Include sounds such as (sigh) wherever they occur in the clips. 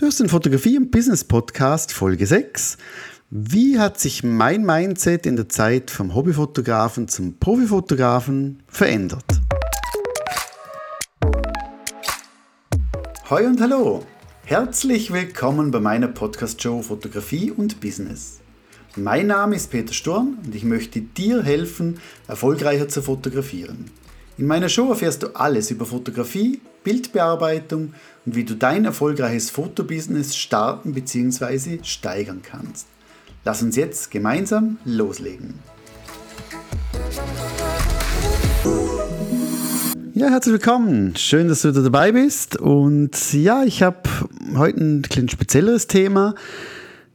Du hörst den Fotografie- und Business-Podcast Folge 6. Wie hat sich mein Mindset in der Zeit vom Hobbyfotografen zum Profifotografen verändert? Hoi und hallo! Herzlich willkommen bei meiner Podcast-Show Fotografie und Business. Mein Name ist Peter Sturm und ich möchte dir helfen, erfolgreicher zu fotografieren. In meiner Show erfährst du alles über Fotografie, Bildbearbeitung und wie du dein erfolgreiches Fotobusiness starten bzw. steigern kannst. Lass uns jetzt gemeinsam loslegen. Ja, herzlich willkommen. Schön, dass du wieder dabei bist. Und ja, ich habe heute ein klein spezielleres Thema.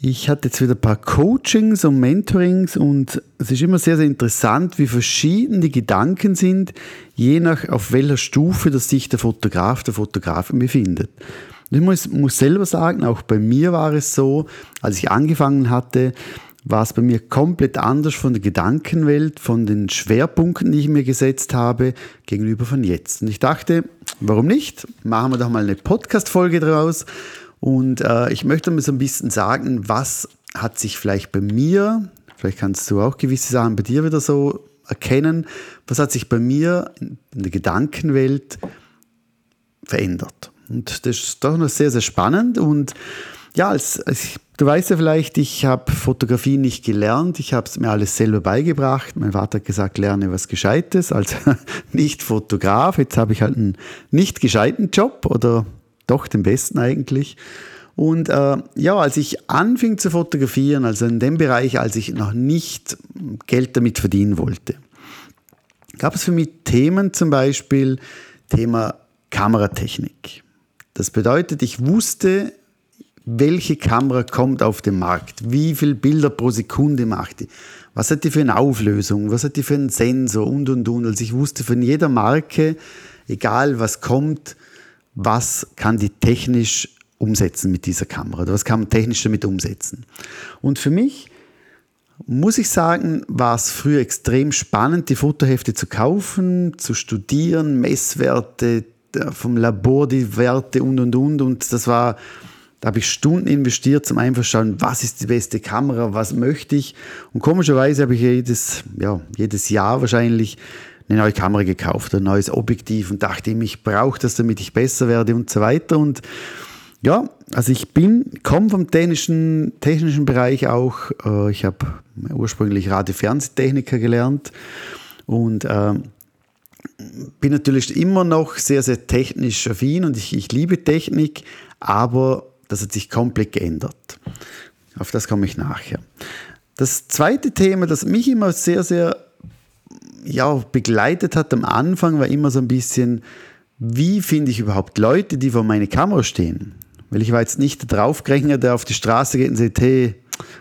Ich hatte jetzt wieder ein paar Coachings und Mentorings und es ist immer sehr, sehr interessant, wie verschieden die Gedanken sind, je nach auf welcher Stufe das sich der Fotograf, der Fotografin befindet. ich muss, muss selber sagen, auch bei mir war es so, als ich angefangen hatte, war es bei mir komplett anders von der Gedankenwelt, von den Schwerpunkten, die ich mir gesetzt habe, gegenüber von jetzt. Und ich dachte, warum nicht? Machen wir doch mal eine Podcast-Folge draus und äh, ich möchte mal so ein bisschen sagen, was hat sich vielleicht bei mir, vielleicht kannst du auch gewisse Sachen bei dir wieder so erkennen, was hat sich bei mir in der Gedankenwelt verändert. Und das ist doch noch sehr, sehr spannend. Und ja, als, als du weißt ja vielleicht, ich habe Fotografie nicht gelernt, ich habe es mir alles selber beigebracht. Mein Vater hat gesagt, lerne was Gescheites, also (laughs) nicht Fotograf. Jetzt habe ich halt einen nicht gescheiten Job oder doch den besten eigentlich. Und äh, ja, als ich anfing zu fotografieren, also in dem Bereich, als ich noch nicht Geld damit verdienen wollte, gab es für mich Themen zum Beispiel Thema Kameratechnik. Das bedeutet, ich wusste, welche Kamera kommt auf den Markt, wie viele Bilder pro Sekunde macht die, was hat die für eine Auflösung, was hat die für einen Sensor und und und. Also ich wusste von jeder Marke, egal was kommt, was kann die technisch umsetzen mit dieser Kamera oder was kann man technisch damit umsetzen. Und für mich muss ich sagen, war es früher extrem spannend, die Fotohefte zu kaufen, zu studieren, Messwerte äh, vom Labor, die Werte und und und. Und das war, da habe ich Stunden investiert, zum einfach schauen, was ist die beste Kamera, was möchte ich. Und komischerweise habe ich jedes, ja, jedes Jahr wahrscheinlich eine neue Kamera gekauft, ein neues Objektiv und dachte ihm, ich brauche das, damit ich besser werde und so weiter. Und ja, also ich bin, komme vom technischen, technischen Bereich auch. Äh, ich habe ursprünglich Radio-Fernsehtechniker gelernt und äh, bin natürlich immer noch sehr, sehr technisch affin und ich, ich liebe Technik, aber das hat sich komplett geändert. Auf das komme ich nachher. Das zweite Thema, das mich immer sehr, sehr ja, begleitet hat am Anfang, war immer so ein bisschen, wie finde ich überhaupt Leute, die vor meiner Kamera stehen? Weil ich war jetzt nicht der Draufgänger, der auf die Straße geht und sagt, hey,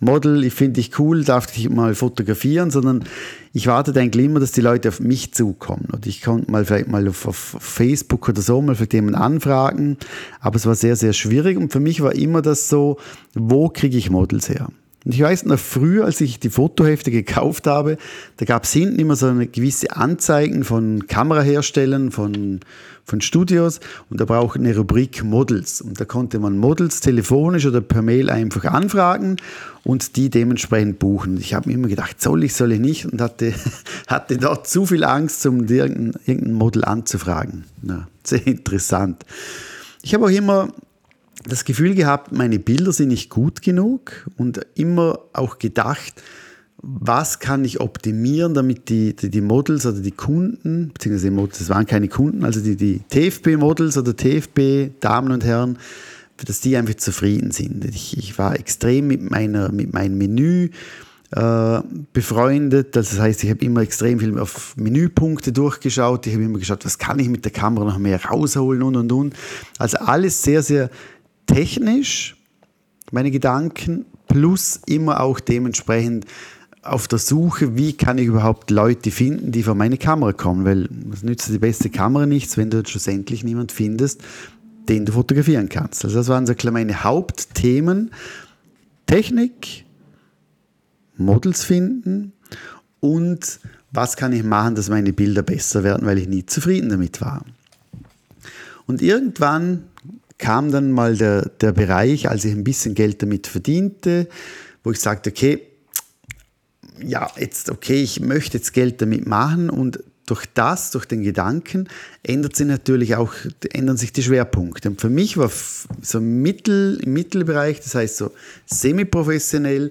Model, ich finde dich cool, darf dich mal fotografieren, sondern ich wartete eigentlich immer, dass die Leute auf mich zukommen. Und ich konnte mal vielleicht mal auf, auf Facebook oder so mal vielleicht jemanden anfragen, aber es war sehr, sehr schwierig und für mich war immer das so, wo kriege ich Models her? Und ich weiß noch früher, als ich die Fotohefte gekauft habe, da gab es hinten immer so eine gewisse Anzeigen von Kameraherstellern, von, von Studios und da braucht eine Rubrik Models. Und da konnte man Models telefonisch oder per Mail einfach anfragen und die dementsprechend buchen. Ich habe mir immer gedacht, soll ich, soll ich nicht und hatte, (laughs) hatte dort zu viel Angst, um irgendein, irgendein Model anzufragen. Ja, sehr interessant. Ich habe auch immer das Gefühl gehabt, meine Bilder sind nicht gut genug und immer auch gedacht, was kann ich optimieren, damit die, die, die Models oder die Kunden, beziehungsweise die Models, das waren keine Kunden, also die, die TFB-Models oder TFB-Damen und Herren, dass die einfach zufrieden sind. Ich, ich war extrem mit, meiner, mit meinem Menü äh, befreundet. Das heißt, ich habe immer extrem viel auf Menüpunkte durchgeschaut. Ich habe immer geschaut, was kann ich mit der Kamera noch mehr rausholen und und und. Also alles sehr, sehr technisch, meine Gedanken, plus immer auch dementsprechend auf der Suche, wie kann ich überhaupt Leute finden, die vor meine Kamera kommen, weil es nützt die beste Kamera nichts, wenn du schlussendlich niemand findest, den du fotografieren kannst. Also das waren so meine Hauptthemen. Technik, Models finden und was kann ich machen, dass meine Bilder besser werden, weil ich nie zufrieden damit war. Und irgendwann kam dann mal der, der Bereich, als ich ein bisschen Geld damit verdiente, wo ich sagte, okay, ja, jetzt, okay, ich möchte jetzt Geld damit machen und durch das, durch den Gedanken, ändert sich natürlich auch, ändern sich die Schwerpunkte. Und für mich war so Mittel, im Mittelbereich, das heißt so semi-professionell,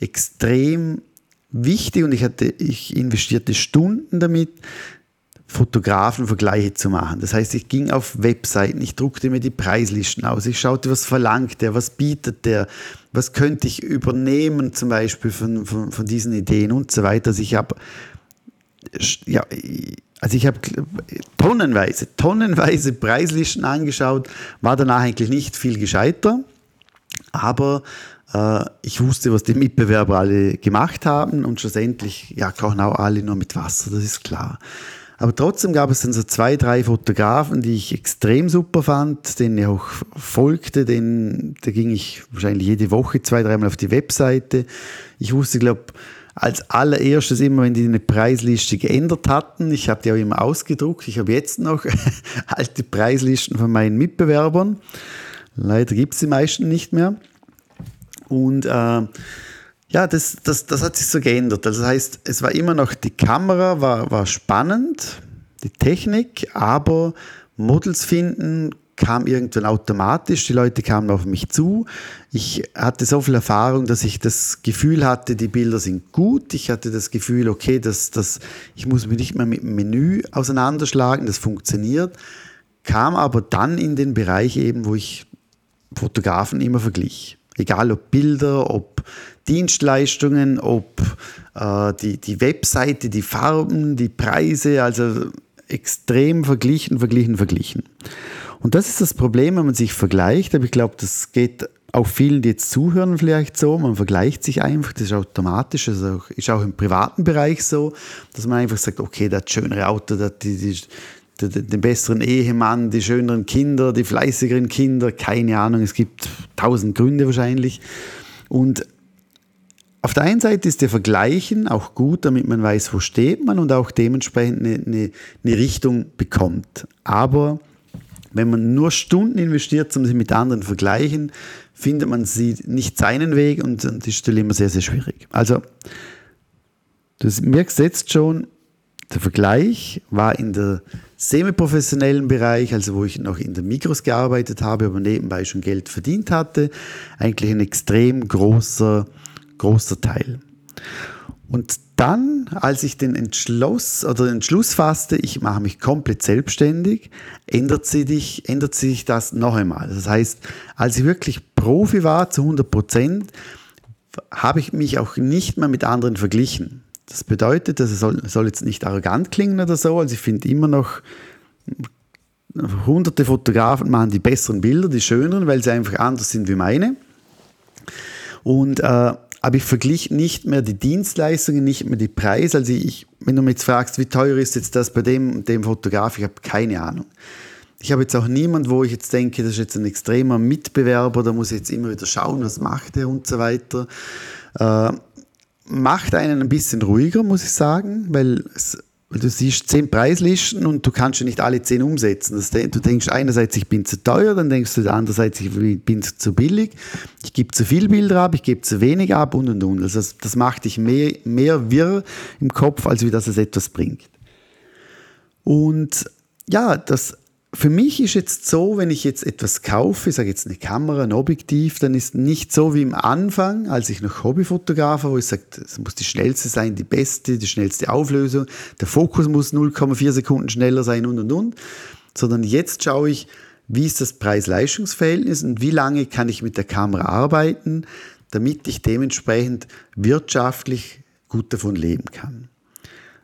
extrem wichtig und ich hatte, ich investierte Stunden damit, Fotografenvergleiche zu machen. Das heißt, ich ging auf Webseiten, ich druckte mir die Preislisten aus, ich schaute, was verlangt der, was bietet der, was könnte ich übernehmen zum Beispiel von, von, von diesen Ideen und so weiter. Also ich habe ja, also ich tonnenweise, tonnenweise Preislisten angeschaut, war danach eigentlich nicht viel gescheiter, aber äh, ich wusste, was die Mitbewerber alle gemacht haben und schlussendlich, ja, kochen auch alle nur mit Wasser, das ist klar. Aber trotzdem gab es dann so zwei, drei Fotografen, die ich extrem super fand, denen ich auch folgte, denen, da ging ich wahrscheinlich jede Woche zwei, dreimal auf die Webseite. Ich wusste, glaube als allererstes immer, wenn die eine Preisliste geändert hatten. Ich habe die auch immer ausgedruckt. Ich habe jetzt noch (laughs) alte Preislisten von meinen Mitbewerbern. Leider gibt es die meisten nicht mehr. Und äh, ja, das, das, das hat sich so geändert. Also das heißt, es war immer noch, die Kamera war, war spannend, die Technik, aber Models finden kam irgendwann automatisch, die Leute kamen auf mich zu. Ich hatte so viel Erfahrung, dass ich das Gefühl hatte, die Bilder sind gut. Ich hatte das Gefühl, okay, das, das, ich muss mich nicht mehr mit dem Menü auseinanderschlagen, das funktioniert. Kam aber dann in den Bereich eben, wo ich Fotografen immer verglich. Egal ob Bilder, ob Dienstleistungen, ob äh, die, die Webseite, die Farben, die Preise, also extrem verglichen, verglichen, verglichen. Und das ist das Problem, wenn man sich vergleicht, aber ich glaube, das geht auch vielen, die jetzt zuhören, vielleicht so. Man vergleicht sich einfach, das ist automatisch, das ist auch, ist auch im privaten Bereich so, dass man einfach sagt, okay, hat schönere Auto, hat die, die, den besseren Ehemann, die schöneren Kinder, die fleißigeren Kinder, keine Ahnung, es gibt tausend Gründe wahrscheinlich. Und auf der einen Seite ist der Vergleichen auch gut, damit man weiß, wo steht man und auch dementsprechend eine, eine, eine Richtung bekommt. Aber wenn man nur Stunden investiert, um sich mit anderen zu vergleichen, findet man sie nicht seinen Weg und das ist immer sehr, sehr schwierig. Also, du merkst jetzt schon, der Vergleich war in der semi-professionellen Bereich, also wo ich noch in der Mikros gearbeitet habe, aber nebenbei schon Geld verdient hatte, eigentlich ein extrem großer, großer Teil. Und dann, als ich den Entschluss oder den Entschluss fasste, ich mache mich komplett selbstständig, ändert sich, ändert sich das noch einmal. Das heißt, als ich wirklich Profi war zu 100 Prozent, habe ich mich auch nicht mehr mit anderen verglichen. Das bedeutet, das soll, soll jetzt nicht arrogant klingen oder so. Also ich finde immer noch, hunderte Fotografen machen die besseren Bilder, die schöneren, weil sie einfach anders sind wie meine. Und äh, aber ich verglich nicht mehr die Dienstleistungen, nicht mehr die Preise. Also ich, wenn du mich jetzt fragst, wie teuer ist jetzt das bei dem, dem Fotograf, ich habe keine Ahnung. Ich habe jetzt auch niemanden, wo ich jetzt denke, das ist jetzt ein extremer Mitbewerber, da muss ich jetzt immer wieder schauen, was macht er und so weiter. Äh, macht einen ein bisschen ruhiger, muss ich sagen, weil es du siehst zehn Preislisten und du kannst ja nicht alle zehn umsetzen. du denkst einerseits, ich bin zu teuer, dann denkst du andererseits, ich bin zu billig, ich gebe zu viel Bilder ab, ich gebe zu wenig ab und und und. Also das, das macht dich mehr, mehr wirr im Kopf, als wie das es etwas bringt. Und ja, das für mich ist jetzt so, wenn ich jetzt etwas kaufe, ich sage jetzt eine Kamera, ein Objektiv, dann ist nicht so wie im Anfang, als ich noch Hobbyfotograf war, wo ich sage, es muss die schnellste sein, die beste, die schnellste Auflösung, der Fokus muss 0,4 Sekunden schneller sein und und und, sondern jetzt schaue ich, wie ist das Preis-Leistungs-Verhältnis und wie lange kann ich mit der Kamera arbeiten, damit ich dementsprechend wirtschaftlich gut davon leben kann.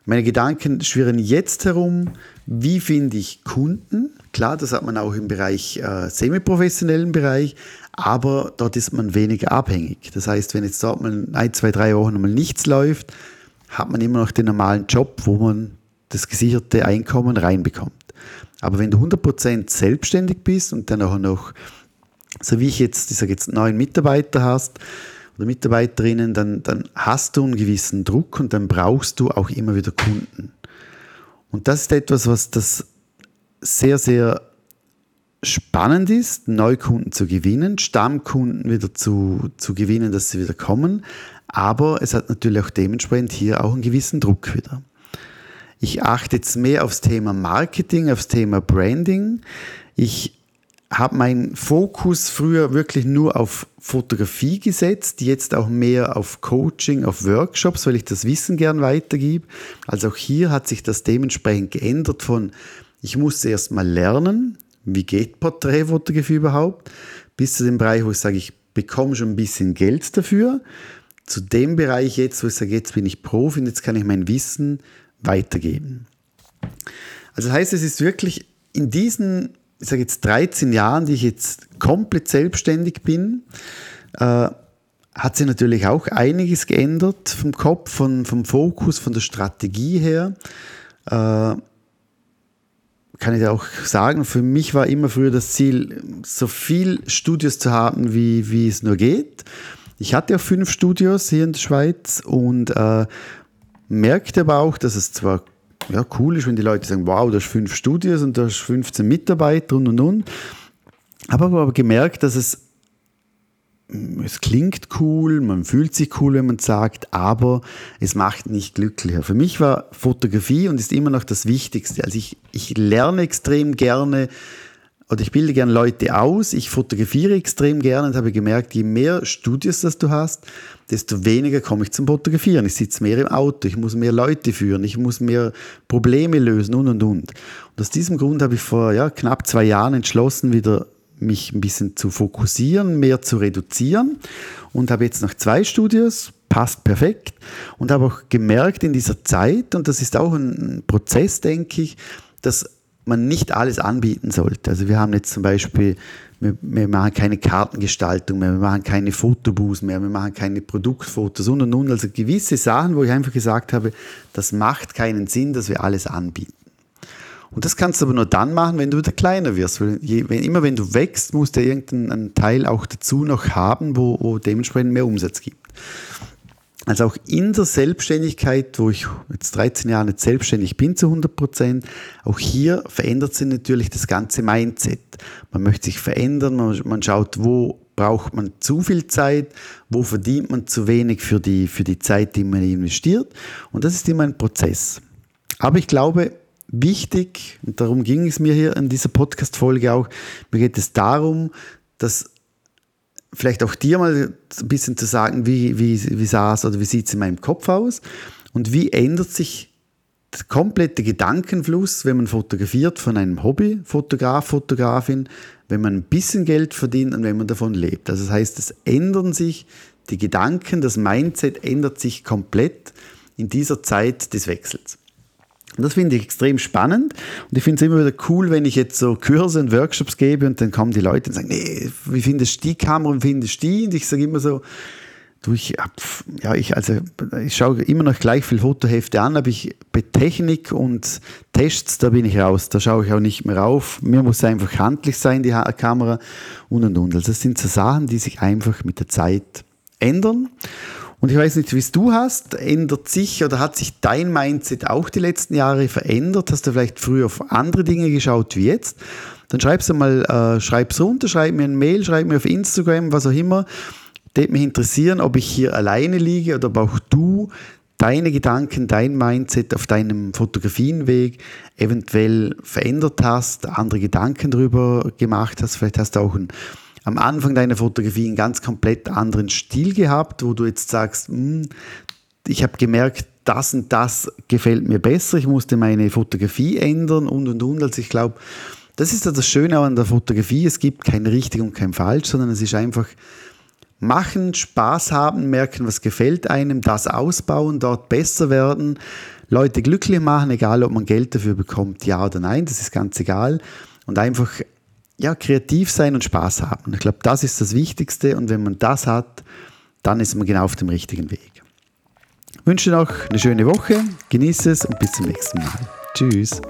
Meine Gedanken schwirren jetzt herum, wie finde ich Kunden? Klar, das hat man auch im Bereich äh, semi-professionellen Bereich, aber dort ist man weniger abhängig. Das heißt, wenn jetzt dort mal ein, zwei, drei Wochen mal nichts läuft, hat man immer noch den normalen Job, wo man das gesicherte Einkommen reinbekommt. Aber wenn du 100% selbstständig bist und dann auch noch, so wie ich jetzt, ich sage jetzt neun Mitarbeiter hast, oder Mitarbeiterinnen, dann, dann hast du einen gewissen Druck und dann brauchst du auch immer wieder Kunden. Und das ist etwas, was das sehr, sehr spannend ist, Neukunden zu gewinnen, Stammkunden wieder zu, zu gewinnen, dass sie wieder kommen. Aber es hat natürlich auch dementsprechend hier auch einen gewissen Druck wieder. Ich achte jetzt mehr aufs Thema Marketing, aufs Thema Branding. Ich habe meinen Fokus früher wirklich nur auf Fotografie gesetzt, jetzt auch mehr auf Coaching, auf Workshops, weil ich das Wissen gern weitergebe. Also auch hier hat sich das dementsprechend geändert von, ich musste erst mal lernen, wie geht Porträtfotografie überhaupt, bis zu dem Bereich, wo ich sage, ich bekomme schon ein bisschen Geld dafür, zu dem Bereich jetzt, wo ich sage, jetzt bin ich Profi und jetzt kann ich mein Wissen weitergeben. Also das heißt, es ist wirklich in diesen, ich sage jetzt 13 Jahren, die ich jetzt komplett selbstständig bin, äh, hat sich natürlich auch einiges geändert vom Kopf, von, vom Fokus, von der Strategie her. Äh, kann ich auch sagen, für mich war immer früher das Ziel, so viel Studios zu haben, wie, wie es nur geht. Ich hatte auch fünf Studios hier in der Schweiz und äh, merkte aber auch, dass es zwar ja, cool ist, wenn die Leute sagen, wow, du hast fünf Studios und du hast 15 Mitarbeiter und und und. Aber habe aber gemerkt, dass es es klingt cool, man fühlt sich cool, wenn man sagt, aber es macht nicht glücklicher. Für mich war Fotografie und ist immer noch das Wichtigste. Also ich, ich lerne extrem gerne oder ich bilde gerne Leute aus, ich fotografiere extrem gerne und habe gemerkt, je mehr Studios das du hast, desto weniger komme ich zum Fotografieren. Ich sitze mehr im Auto, ich muss mehr Leute führen, ich muss mehr Probleme lösen und und und. Und aus diesem Grund habe ich vor ja, knapp zwei Jahren entschlossen, wieder mich ein bisschen zu fokussieren, mehr zu reduzieren und habe jetzt noch zwei Studios, passt perfekt und habe auch gemerkt in dieser Zeit, und das ist auch ein Prozess, denke ich, dass man nicht alles anbieten sollte. Also wir haben jetzt zum Beispiel, wir, wir machen keine Kartengestaltung mehr, wir machen keine Fotobooths mehr, wir machen keine Produktfotos und und und. Also gewisse Sachen, wo ich einfach gesagt habe, das macht keinen Sinn, dass wir alles anbieten. Und das kannst du aber nur dann machen, wenn du wieder kleiner wirst. Weil je, wenn, immer wenn du wächst, musst du irgendeinen Teil auch dazu noch haben, wo, wo dementsprechend mehr Umsatz gibt. Also auch in der Selbstständigkeit, wo ich jetzt 13 Jahre nicht selbstständig bin zu 100 Prozent, auch hier verändert sich natürlich das ganze Mindset. Man möchte sich verändern, man, man schaut, wo braucht man zu viel Zeit, wo verdient man zu wenig für die, für die Zeit, die man investiert. Und das ist immer ein Prozess. Aber ich glaube, wichtig, und darum ging es mir hier in dieser Podcast-Folge auch, mir geht es darum, dass vielleicht auch dir mal ein bisschen zu sagen, wie, wie, wie sah es oder wie sieht es in meinem Kopf aus und wie ändert sich der komplette Gedankenfluss, wenn man fotografiert von einem Hobbyfotograf, Fotografin, wenn man ein bisschen Geld verdient und wenn man davon lebt. Also das heißt, es ändern sich die Gedanken, das Mindset ändert sich komplett in dieser Zeit des Wechsels. Das finde ich extrem spannend. Und ich finde es immer wieder cool, wenn ich jetzt so Kurse und Workshops gebe und dann kommen die Leute und sagen, nee, wie findest du die Kamera und findest du die? Und ich sage immer so, du, ich, ja, ich, also, ich schaue immer noch gleich viel Fotohefte an, aber ich, bei Technik und Tests, da bin ich raus. Da schaue ich auch nicht mehr auf. Mir muss einfach handlich sein, die Kamera und und und. Also das sind so Sachen, die sich einfach mit der Zeit ändern. Und ich weiß nicht, wie es du hast, ändert sich oder hat sich dein Mindset auch die letzten Jahre verändert? Hast du vielleicht früher auf andere Dinge geschaut wie jetzt? Dann schreib's mal, äh, schreib's runter, schreib mir ein Mail, schreib mir auf Instagram, was auch immer. Würde mich interessieren, ob ich hier alleine liege oder ob auch du deine Gedanken, dein Mindset auf deinem Fotografienweg eventuell verändert hast, andere Gedanken darüber gemacht hast. Vielleicht hast du auch ein am Anfang deiner Fotografie einen ganz komplett anderen Stil gehabt, wo du jetzt sagst, hm, ich habe gemerkt, das und das gefällt mir besser, ich musste meine Fotografie ändern und und und. Also ich glaube, das ist das Schöne an der Fotografie, es gibt kein richtig und kein falsch, sondern es ist einfach machen, Spaß haben, merken, was gefällt einem, das ausbauen, dort besser werden, Leute glücklich machen, egal ob man Geld dafür bekommt, ja oder nein, das ist ganz egal. Und einfach ja, kreativ sein und Spaß haben. Ich glaube, das ist das Wichtigste. Und wenn man das hat, dann ist man genau auf dem richtigen Weg. Ich wünsche noch eine schöne Woche, genieße es und bis zum nächsten Mal. Tschüss.